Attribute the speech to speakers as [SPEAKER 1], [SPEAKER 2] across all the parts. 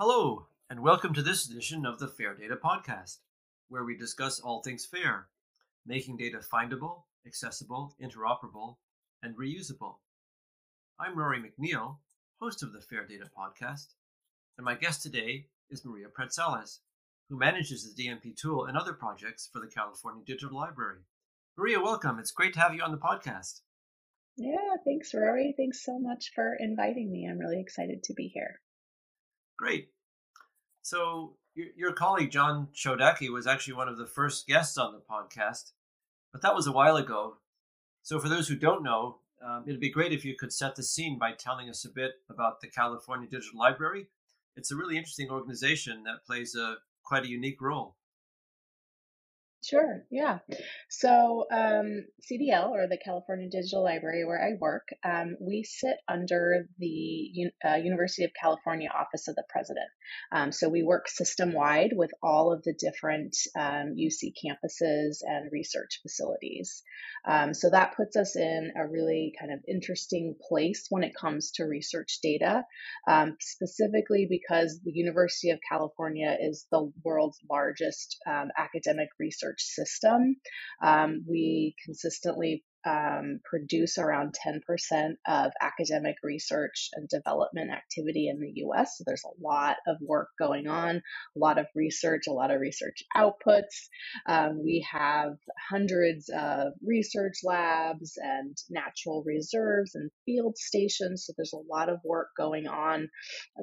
[SPEAKER 1] Hello, and welcome to this edition of the Fair Data Podcast, where we discuss all things fair, making data findable, accessible, interoperable, and reusable. I'm Rory Macneil, host of the Fair Data Podcast, and my guest today is Maria Praetzellis, who manages the DMP tool and other projects for the California Digital Library. Maria, welcome. It's great to have you on the podcast.
[SPEAKER 2] Yeah, thanks, Rory. Thanks so much for inviting me. I'm really excited to be here.
[SPEAKER 1] Great. So your, your colleague John Chodacki was actually one of the first guests on the podcast, but that was a while ago. So for those who don't know, um, it'd be great if you could set the scene by telling us a bit about the California Digital Library. It's a really interesting organization that plays a quite a unique role.
[SPEAKER 2] Sure, yeah. So, um, CDL, or the California Digital Library, where I work, um, we sit under the uh, University of California Office of the President. Um, so, we work system wide with all of the different UC um, campuses and research facilities. Um, so, that puts us in a really kind of interesting place when it comes to research data, um, specifically because the University of California is the world's largest academic research research system. Um, we consistently um, produce around 10% of academic research and development activity in the US. So there's a lot of work going on, a lot of research, a lot of research outputs. Um, we have hundreds of research labs and natural reserves and field stations. So there's a lot of work going on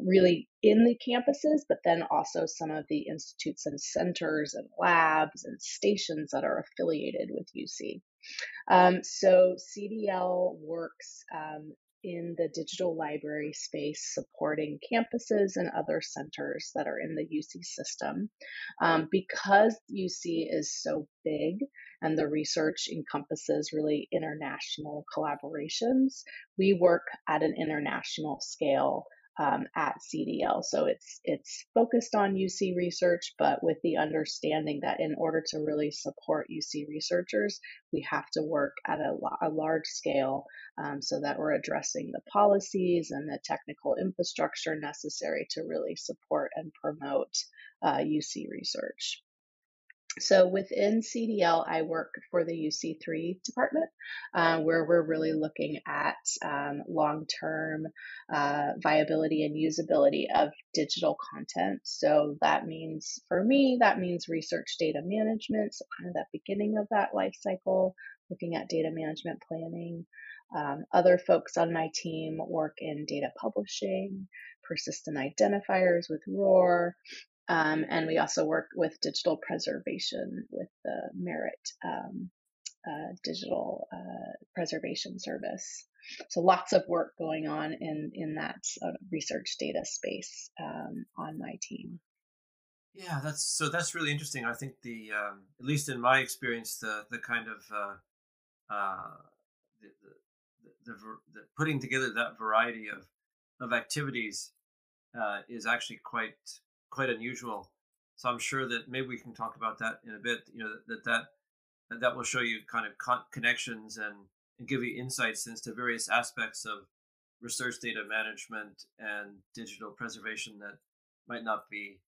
[SPEAKER 2] really in the campuses, but then also some of the institutes and centers and labs and stations that are affiliated with UC. Um, so CDL works um, in the digital library space supporting campuses and other centers that are in the UC system. Um, because UC is so big and the research encompasses really international collaborations, we work at an international scale um, at CDL. So it's it's focused on UC research, but with the understanding that in order to really support UC researchers, we have to work at a, a large scale um, so that we're addressing the policies and the technical infrastructure necessary to really support and promote uh, UC research. So within CDL, I work for the UC3 department, uh, where we're really looking at um, long term uh, viability and usability of digital content. So that means, for me, that means research data management, so kind of that beginning of that life cycle, looking at data management planning. Um, other folks on my team work in data publishing, persistent identifiers with ROR, um, and we also work with digital preservation with the Merritt um, uh, Digital uh, Preservation Service. So lots of work going on in in that uh, research data space um, on my team.
[SPEAKER 1] Yeah, that's so that's really interesting. I think the um, at least in my experience, the the kind of uh, uh, the, the, the, the, putting together that variety of of activities uh, is actually quite quite unusual. So I'm sure that maybe we can talk about that in a bit. You know that that that, that will show you kind of con- connections and, and give you insights into various aspects of research data management and digital preservation that might not be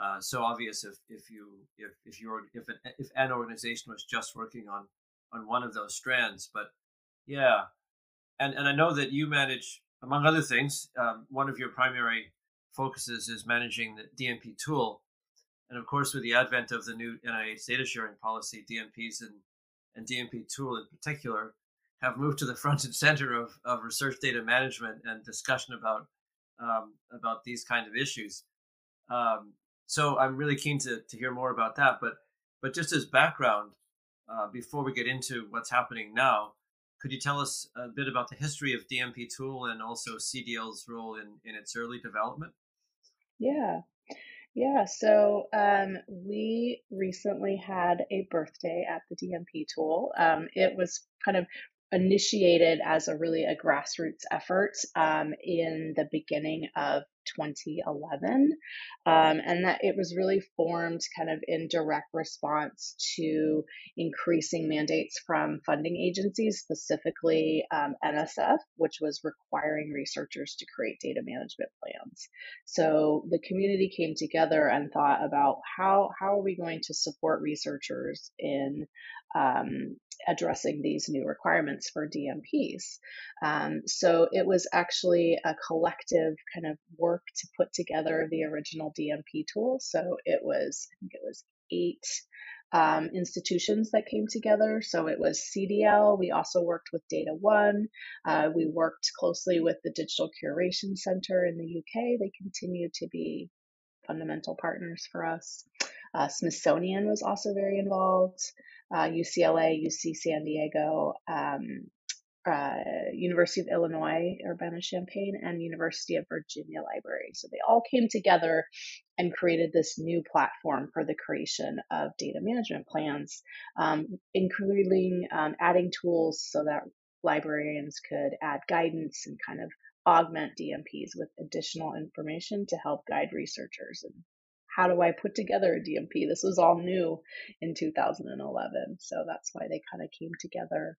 [SPEAKER 1] uh, so obvious if if you if if you if an, if an organization was just working on on one of those strands. But yeah, and and I know that you manage among other things um, one of your primary focuses is managing the DMP tool. And of course, with the advent of the new NIH data sharing policy, DMPs and, and DMP tool in particular have moved to the front and center of, of research data management and discussion about um, about these kind of issues. Um, so I'm really keen to, to hear more about that. But but just as background, uh, before we get into what's happening now, could you tell us a bit about the history of DMP Tool and also CDL's role in, in its early development?
[SPEAKER 2] Yeah. Yeah, so um, we recently had a birthday at the DMP tool. Um, it was kind of initiated as a really a grassroots effort um, in the beginning of 2011. Um, and that it was really formed kind of in direct response to increasing mandates from funding agencies, specifically um, NSF, which was requiring researchers to create data management plans. So the community came together and thought about how, how are we going to support researchers in um, addressing these new requirements for DMPs. Um, so it was actually a collective kind of work to put together the original DMP tool. So it was, I think it was eight um, institutions that came together. So it was CDL. We also worked with DataONE. Uh, we worked closely with the Digital Curation Center in the UK. They continue to be fundamental partners for us. Uh, Smithsonian was also very involved uh, UCLA, UC San Diego, um, uh, University of Illinois, Urbana-Champaign, and University of Virginia Library. So they all came together and created this new platform for the creation of data management plans, um, including um, adding tools so that librarians could add guidance and kind of augment DMPs with additional information to help guide researchers and how do I put together a DMP? This was all new in 2011. So that's why they kind of came together.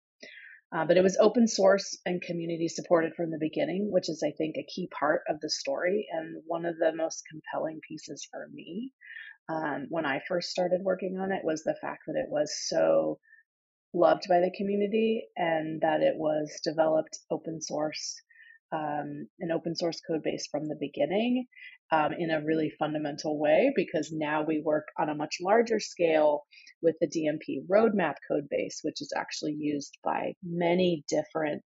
[SPEAKER 2] Uh, but it was open source and community supported from the beginning, which is, I think, a key part of the story and one of the most compelling pieces for me. Um, when I first started working on it was the fact that it was so loved by the community and that it was developed open source um, an open source code base from the beginning um, in a really fundamental way because now we work on a much larger scale with the DMP roadmap code base, which is actually used by many different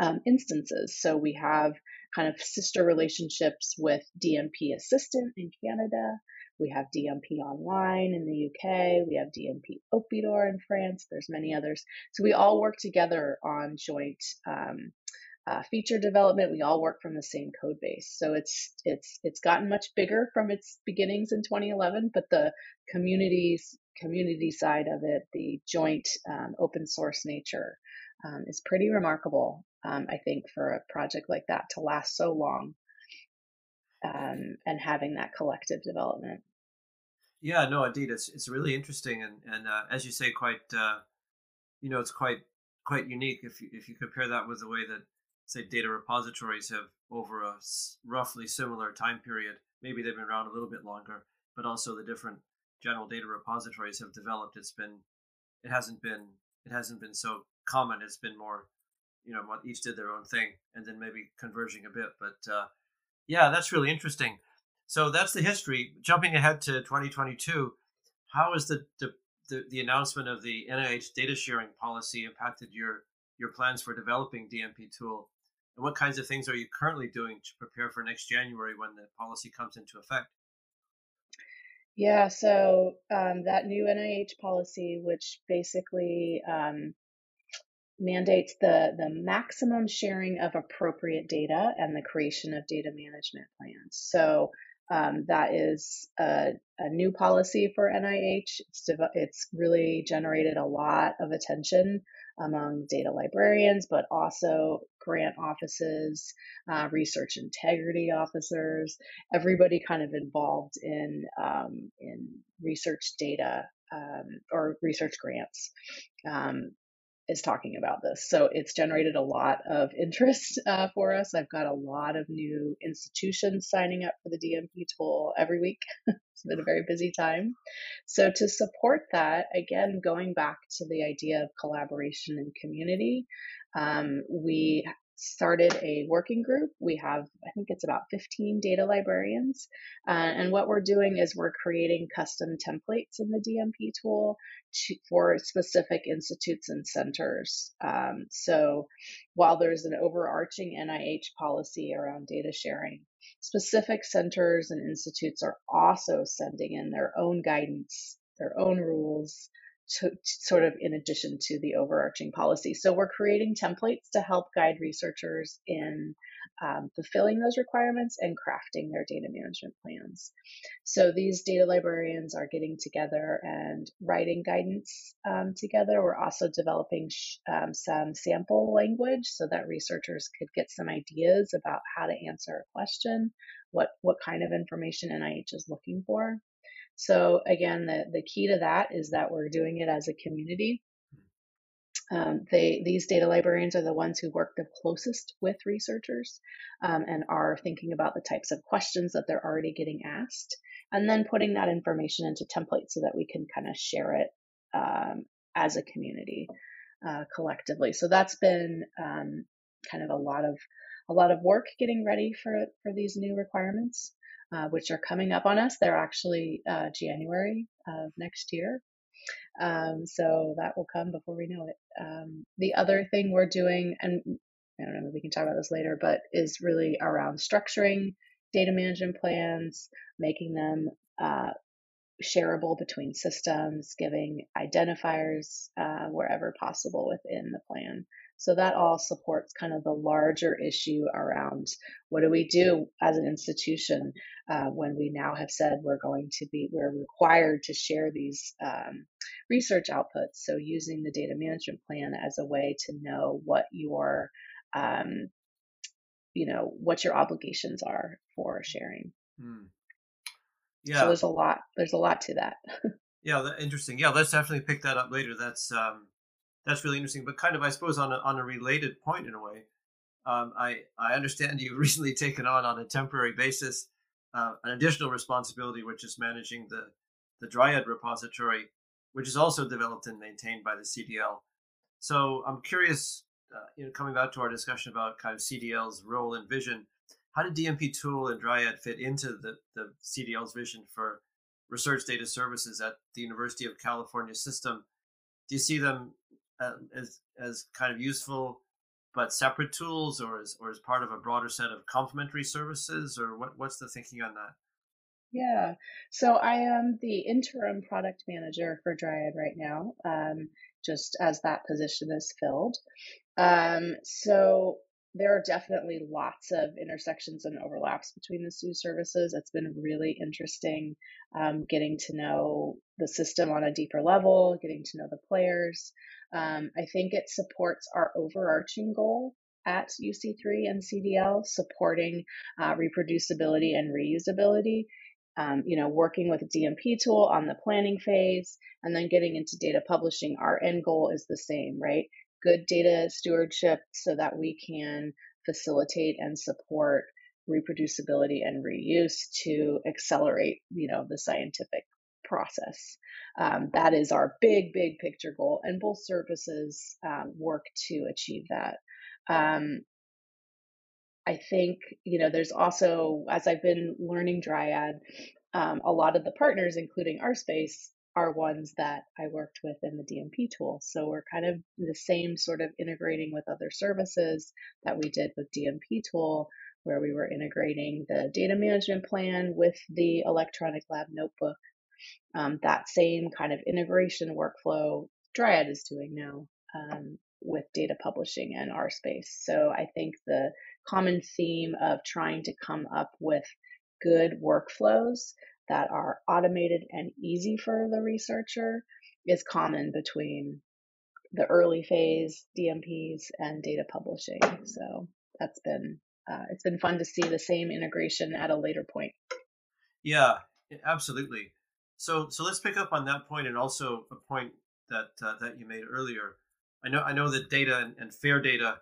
[SPEAKER 2] um, instances. So we have kind of sister relationships with DMP Assistant in Canada. We have DMP Online in the UK. We have DMP OPIDoR in France. There's many others. So we all work together on joint um, uh, feature development. We all work from the same code base, so it's it's it's gotten much bigger from its beginnings in 2011. But the communities community side of it, the joint um, open source nature, um, is pretty remarkable. Um, I think for a project like that to last so long, um, and having that collective development.
[SPEAKER 1] Yeah, no, indeed, it's it's really interesting, and and uh, as you say, quite uh, you know, it's quite quite unique if you, if you compare that with the way that say data repositories have over a roughly similar time period maybe they've been around a little bit longer but also the different general data repositories have developed. It's been it hasn't been it hasn't been so common. It's been more you know each did their own thing and then maybe converging a bit but uh, yeah that's really interesting. So that's the history. Jumping ahead to 2022 how has the, the the, the announcement of the nih data sharing policy impacted your your plans for developing dmp tool and what kinds of things are you currently doing to prepare for next January when the policy comes into effect?
[SPEAKER 2] Yeah, so um, that new NIH policy, which basically um, mandates the, the maximum sharing of appropriate data and the creation of data management plans. So um, that is a, a, new policy for NIH. It's, it's really generated a lot of attention among data librarians, but also grant offices, uh, research integrity officers, everybody kind of involved in um, in research data um, or research grants. Um, is talking about this. So it's generated a lot of interest uh, for us. I've got a lot of new institutions signing up for the DMP tool every week. it's been a very busy time. So to support that, again, going back to the idea of collaboration and community, um, we started a working group. We have, I think it's about 15 data librarians. Uh, and what we're doing is we're creating custom templates in the DMP tool to, for specific institutes and centers. Um, so while there's an overarching NIH policy around data sharing, specific centers and institutes are also sending in their own guidance, their own rules, to, to, sort of in addition to the overarching policy. So we're creating templates to help guide researchers in um, fulfilling those requirements and crafting their data management plans. So these data librarians are getting together and writing guidance um, together. We're also developing sh- um, some sample language so that researchers could get some ideas about how to answer a question, what what kind of information NIH is looking for. So again, the, the key to that is that we're doing it as a community. Um, they these data librarians are the ones who work the closest with researchers um, and are thinking about the types of questions that they're already getting asked, and then putting that information into templates so that we can kind of share it um, as a community uh, collectively. So that's been um, kind of a lot of a lot of work getting ready for for these new requirements uh, which are coming up on us. They're actually uh, January of next year. Um, so that will come before we know it. Um, the other thing we're doing, and I don't know, we can talk about this later, but is really around structuring data management plans, making them uh, shareable between systems, giving identifiers uh, wherever possible within the plan. So that all supports kind of the larger issue around what do we do as an institution uh, when we now have said we're going to be, we're required to share these um, research outputs. So using the data management plan as a way to know what your, um, you know, what your obligations are for sharing. Hmm. Yeah. So there's a lot, there's a lot to that.
[SPEAKER 1] yeah, that, interesting. Yeah, let's definitely pick that up later. That's, um, that's really interesting. But kind of, I suppose, on a, on a related point in a way, um, I I understand you've recently taken on on a temporary basis uh, an additional responsibility, which is managing the the Dryad repository, which is also developed and maintained by the CDL. So I'm curious, uh, you know, coming back to our discussion about kind of CDL's role and vision, how did DMP Tool and Dryad fit into the, the CDL's vision for research data services at the University of California system? Do you see them uh, as as kind of useful but separate tools or as or as part of a broader set of complementary services or what what's the thinking on that?
[SPEAKER 2] Yeah. So i am the interim product manager for dryad right now um, just as that position is filled. Um, so there are definitely lots of intersections and overlaps between the two services. It's been really interesting um, getting to know the system on a deeper level, getting to know the players. Um, I think it supports our overarching goal at UC3 and CDL, supporting uh, reproducibility and reusability. Um, you know, working with a DMP tool on the planning phase and then getting into data publishing, our end goal is the same, right? Good data stewardship so that we can facilitate and support reproducibility and reuse to accelerate, you know, the scientific process. Um, that is our big, big picture goal, and both services um, work to achieve that. Um, I think, you know, there's also, as I've been learning Dryad, um, a lot of the partners, including RSpace, are ones that I worked with in the DMP tool. So we're kind of the same sort of integrating with other services that we did with DMP tool, where we were integrating the data management plan with the electronic lab notebook um, that same kind of integration workflow Dryad is doing now um, with data publishing and RSpace. So I think the common theme of trying to come up with good workflows that are automated and easy for the researcher is common between the early phase DMPs and data publishing. So that's been uh, it's been fun to see the same integration at a later point.
[SPEAKER 1] Yeah, absolutely. So so let's pick up on that point and also a point that uh, that you made earlier. I know I know that data and, and, fair data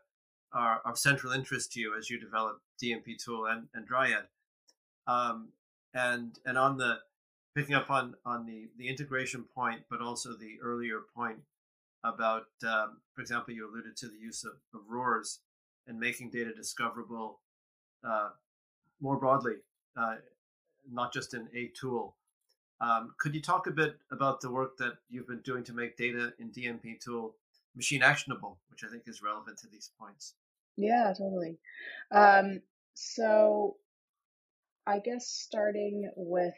[SPEAKER 1] are of central interest to you as you develop DMP tool and, and Dryad. Um, and and on the picking up on on the the integration point, but also the earlier point about, um, for example, you alluded to the use of, of RORs and making data discoverable uh, more broadly, uh, not just in a tool. Um, could you talk a bit about the work that you've been doing to make data in DMP tool machine actionable, which I think is relevant to these points?
[SPEAKER 2] Yeah, totally. Um, so I guess starting with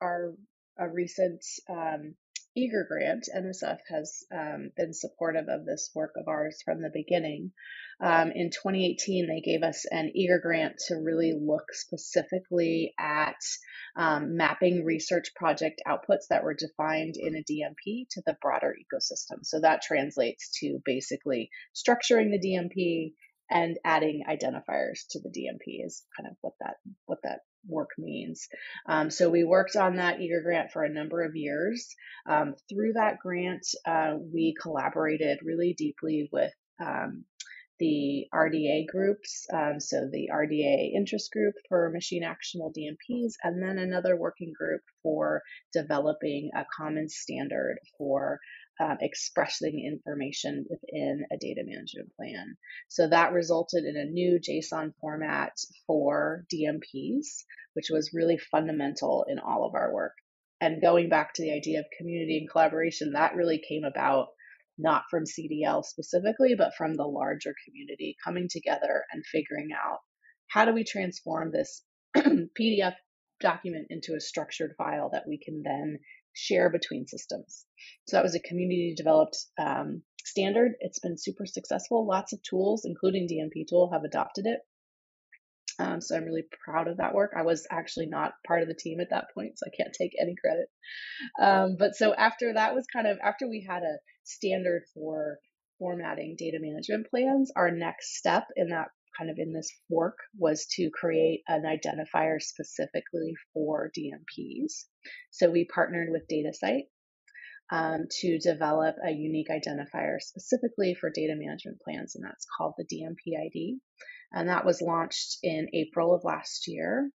[SPEAKER 2] our a recent um, eager grant nsf has um, been supportive of this work of ours from the beginning. Um, in 2018 they gave us an eager grant to really look specifically at um, mapping research project outputs that were defined in a dmp to the broader ecosystem. So that translates to basically structuring the dmp and adding identifiers to the DMP is kind of what that what that work means. Um, so we worked on that eager grant for a number of years. Um, through that grant, uh, we collaborated really deeply with um, the RDA groups, um, so the RDA interest group for machine actionable DMPs, and then another working group for developing a common standard for um, expressing information within a data management plan. So that resulted in a new JSON format for DMPs, which was really fundamental in all of our work. And going back to the idea of community and collaboration, that really came about not from CDL specifically, but from the larger community coming together and figuring out how do we transform this PDF document into a structured file that we can then share between systems. So that was a community developed um, standard. It's been super successful. Lots of tools, including DMP Tool, have adopted it. Um, so I'm really proud of that work. I was actually not part of the team at that point, so I can't take any credit. Um, but so after that was kind of after we had a standard for formatting data management plans, our next step in that kind of in this work was to create an identifier specifically for DMPs. So we partnered with DataCite um, to develop a unique identifier specifically for data management plans, and that's called the DMP ID. And that was launched in April of last year.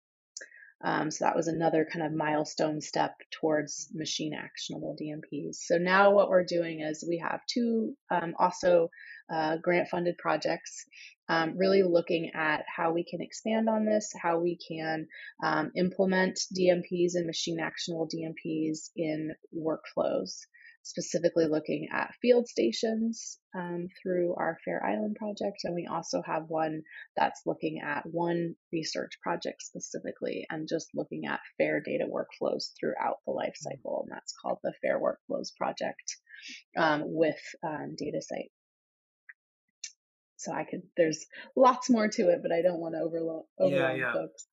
[SPEAKER 2] Um, so that was another kind of milestone step towards machine actionable DMPs. So now what we're doing is we have two um, also uh, grant funded projects, um, really looking at how we can expand on this, how we can um, implement DMPs and machine actionable DMPs in workflows specifically looking at field stations um, through our Fair Island project. And we also have one that's looking at one research project specifically and just looking at fair data workflows throughout the life cycle. And that's called the Fair Workflows Project um, with um, DataCite. So I could, there's lots more to it, but I don't want to overload, overload yeah, yeah. folks.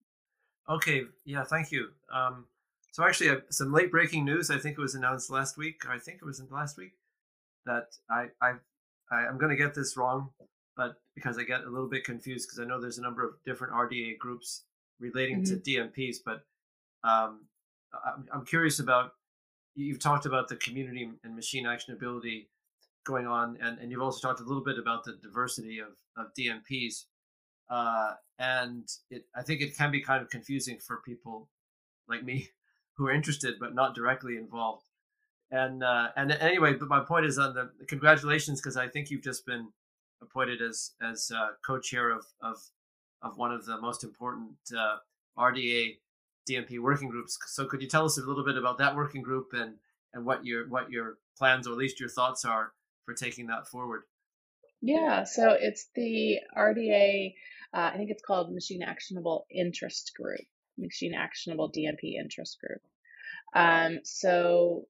[SPEAKER 1] Okay, yeah, thank you. Um, so actually, uh, some late breaking news. I think it was announced last week. I think it was in last week that I I, I am going to get this wrong, but because I get a little bit confused because I know there's a number of different RDA groups relating mm-hmm. to DMPs, but um, I'm, I'm curious about you've talked about the community and machine actionability going on, and, and you've also talked a little bit about the diversity of, of DMPs. Uh, and it, I think it can be kind of confusing for people like me who are interested but not directly involved. And uh, and anyway, but my point is on the congratulations because I think you've just been appointed as as uh, co-chair of, of of one of the most important uh, RDA DMP working groups. So could you tell us a little bit about that working group and and what your what your plans or at least your thoughts are for taking that forward?
[SPEAKER 2] Yeah, so it's the RDA. Uh, I think it's called Machine Actionable Interest Group. Machine Actionable DMP Interest Group. Um, so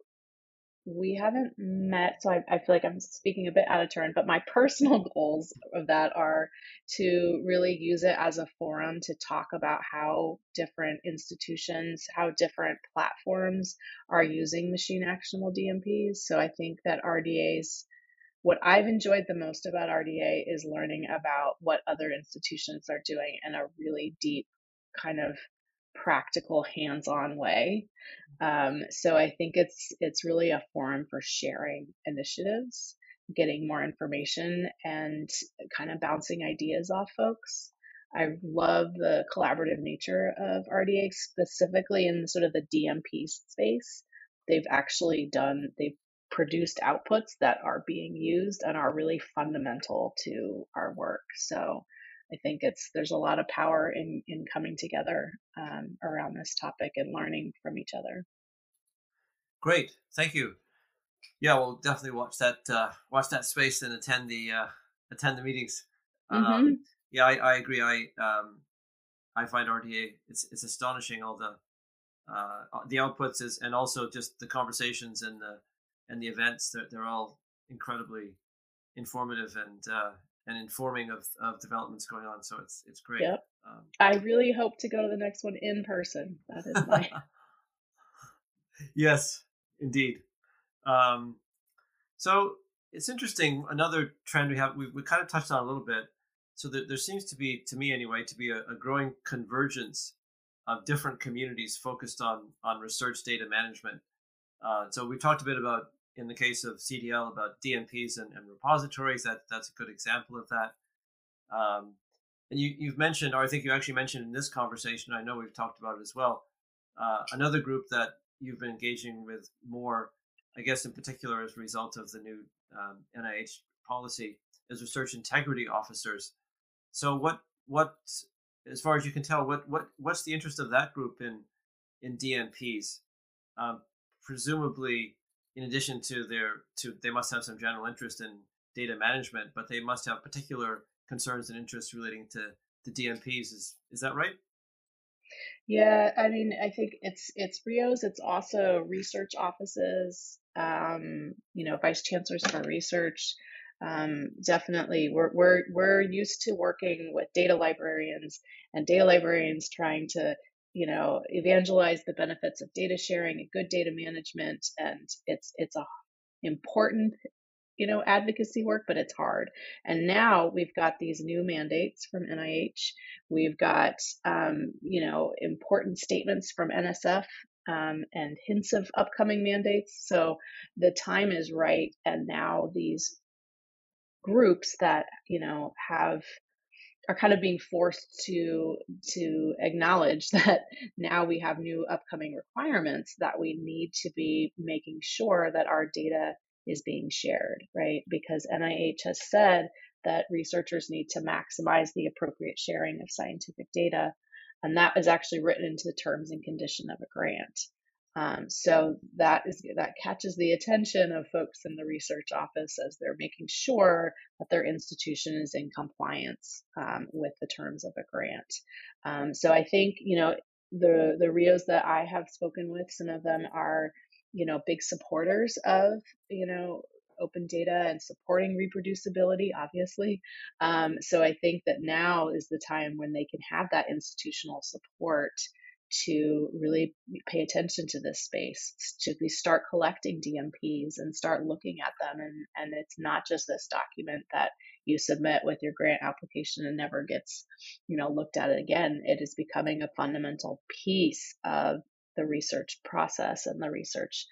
[SPEAKER 2] we haven't met, so I, I, feel like I'm speaking a bit out of turn, but my personal goals of that are to really use it as a forum to talk about how different institutions, how different platforms are using machine actionable DMPs. So I think that RDA's what I've enjoyed the most about RDA is learning about what other institutions are doing in a really deep kind of practical hands-on way. Um, so i think it's it's really a forum for sharing initiatives getting more information and kind of bouncing ideas off folks. I love the collaborative nature of rda specifically in sort of the dmp space. They've actually done they've produced outputs that are being used and are really fundamental to our work so I think it's there's a lot of power in in coming together um, around this topic and learning from each other.
[SPEAKER 1] Great, thank you. Yeah, we'll definitely watch that uh, watch that space and attend the uh, attend the meetings. Um, mm-hmm. Yeah, I, I agree. I um, I find RDA it's it's astonishing all the uh, the outputs is and also just the conversations and the and the events. They're, they're all incredibly informative and uh, and informing of, of developments going on. So it's it's great.
[SPEAKER 2] Yep. Um, I really hope to go to the next one in person. That is my.
[SPEAKER 1] yes, indeed. Um, so it's interesting. Another trend we have we we kind of touched on a little bit. So there, there seems to be, to me anyway, to be a, a growing convergence of different communities focused on on research data management. Uh, so we talked a bit about in the case of CDL about DMPs and, and repositories. That that's a good example of that. Um, and you, you've mentioned, or I think you actually mentioned in this conversation. I know we've talked about it as well. Uh, another group that you've been engaging with more, I guess, in particular as a result of the new um, NIH policy, is research integrity officers. So what what as far as you can tell, what what what's the interest of that group in in DMPs? Um, presumably, in addition to their to they must have some general interest in data management, but they must have particular concerns and interests relating to the DMPs. Is is that right?
[SPEAKER 2] Yeah, I mean, I think it's it's RIOs. It's also research offices. Um, you know, vice chancellors for research. Um, definitely, we're we're we're used to working with data librarians and data librarians trying to you know evangelize the benefits of data sharing and good data management and it's it's a important you know advocacy work but it's hard. And now we've got these new mandates from nih we've got um, you know important statements from nsf um, and hints of upcoming mandates. So the time is right and now these groups that you know have are kind of being forced to to acknowledge that now we have new upcoming requirements that we need to be making sure that our data is being shared, right? Because NIH has said that researchers need to maximize the appropriate sharing of scientific data. And that is actually written into the terms and condition of a grant. Um, so that is that catches the attention of folks in the research office as they're making sure that their institution is in compliance um, with the terms of a grant. Um, so I think you know the the RIOs that I have spoken with, some of them are you know big supporters of you know open data and supporting reproducibility, obviously. Um, so I think that now is the time when they can have that institutional support to really pay attention to this space, to we start collecting DMPs and start looking at them. And, and it's not just this document that you submit with your grant application and never gets, you know, looked at again. It is becoming a fundamental piece of the research process and the research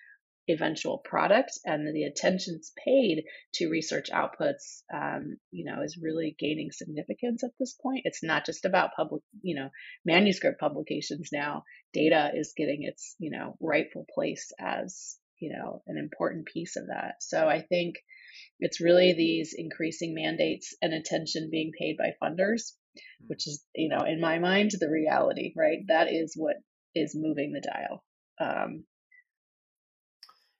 [SPEAKER 2] eventual product and the attention's paid to research outputs um, you know is really gaining significance at this point. It's not just about public you know manuscript publications now. Data is getting its you know rightful place as you know an important piece of that. So i think it's really these increasing mandates and attention being paid by funders which is you know in my mind the reality right? That is what is moving the dial. Um,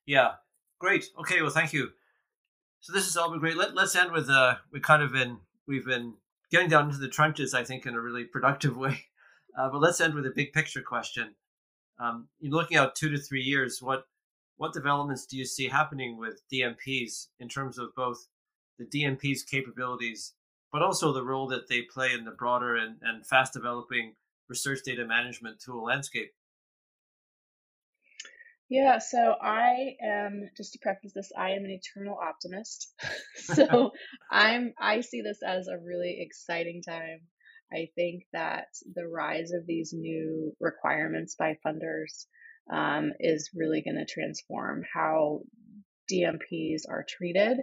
[SPEAKER 1] yeah, great. Okay, well, thank you. So this has all been great. Let, let's end with uh, we kind of been we've been getting down into the trenches, I think, in a really productive way. Uh, but let's end with a big picture question. Um, looking out two to three years. What what developments do you see happening with DMPs in terms of both the DMP's capabilities, but also the role that they play in the broader and, and fast developing research data management tool landscape?
[SPEAKER 2] Yeah, so I am just to preface this, I am an eternal optimist. so I'm I see this as a really exciting time. I think that the rise of these new requirements by funders um, is really going to transform how DMPs are treated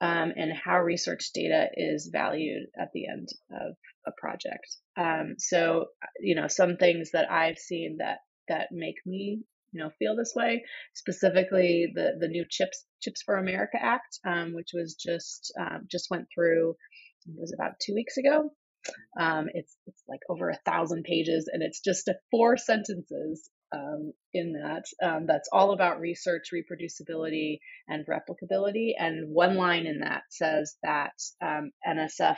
[SPEAKER 2] um, and how research data is valued at the end of a project. Um, so, you know, some things that I've seen that that make me you know feel this way specifically the the new chips chips for america act um, which was just um, just went through it was about two weeks ago. Um, it's it's like over a thousand pages and it's just four sentences um, in that um, that's all about research reproducibility and replicability and one line in that says that um, nsf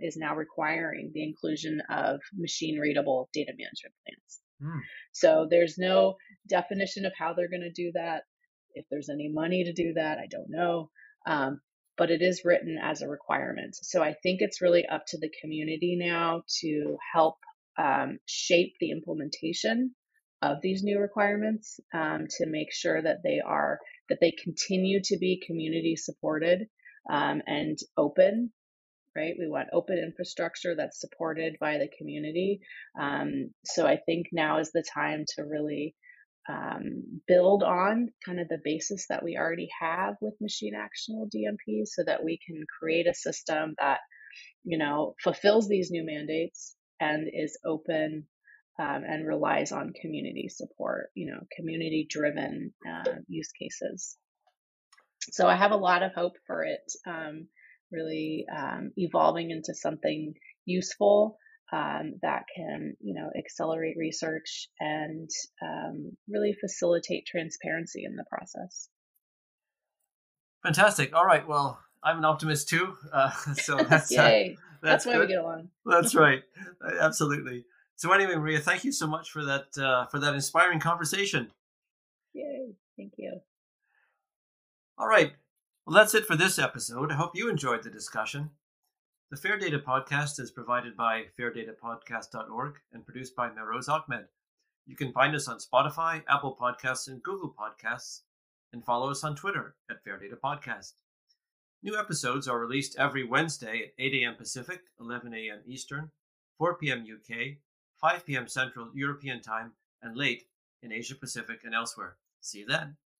[SPEAKER 2] is now requiring the inclusion of machine readable data management plans Mm. So there's no definition of how they're going to do that. If there's any money to do that, I don't know. Um, but it is written as a requirement. So I think it's really up to the community now to help um, shape the implementation of these new requirements um, to make sure that they are that they continue to be community supported um, and open right we want open infrastructure that's supported by the community um, so i think now is the time to really um, build on kind of the basis that we already have with machine actionable DMP so that we can create a system that, you know, fulfills these new mandates and is open um, and relies on community support, you know, community driven uh, use cases. So I have a lot of hope for it um, really um, evolving into something useful um, that can, you know, accelerate research and um, really facilitate transparency in the process.
[SPEAKER 1] Fantastic. All right. Well, I'm an optimist too. Uh, so
[SPEAKER 2] that's uh, Yay. Uh, that's, that's why we get along.
[SPEAKER 1] that's right. Absolutely. So anyway, Maria, thank you so much for that uh, for that inspiring conversation.
[SPEAKER 2] Yay! Thank you.
[SPEAKER 1] All right. Well, that's it for this episode. I hope you enjoyed the discussion. The Fair Data Podcast is provided by fairdatapodcast.org and produced by Meroz Ahmed. You can find us on Spotify, Apple Podcasts, and Google Podcasts, and follow us on Twitter at Fair Data Podcast. New episodes are released every Wednesday at 8 a.m. Pacific, 11 a.m. Eastern, 4 p.m. UK, 5 p.m. Central European Time, and late in Asia Pacific and elsewhere. See you then.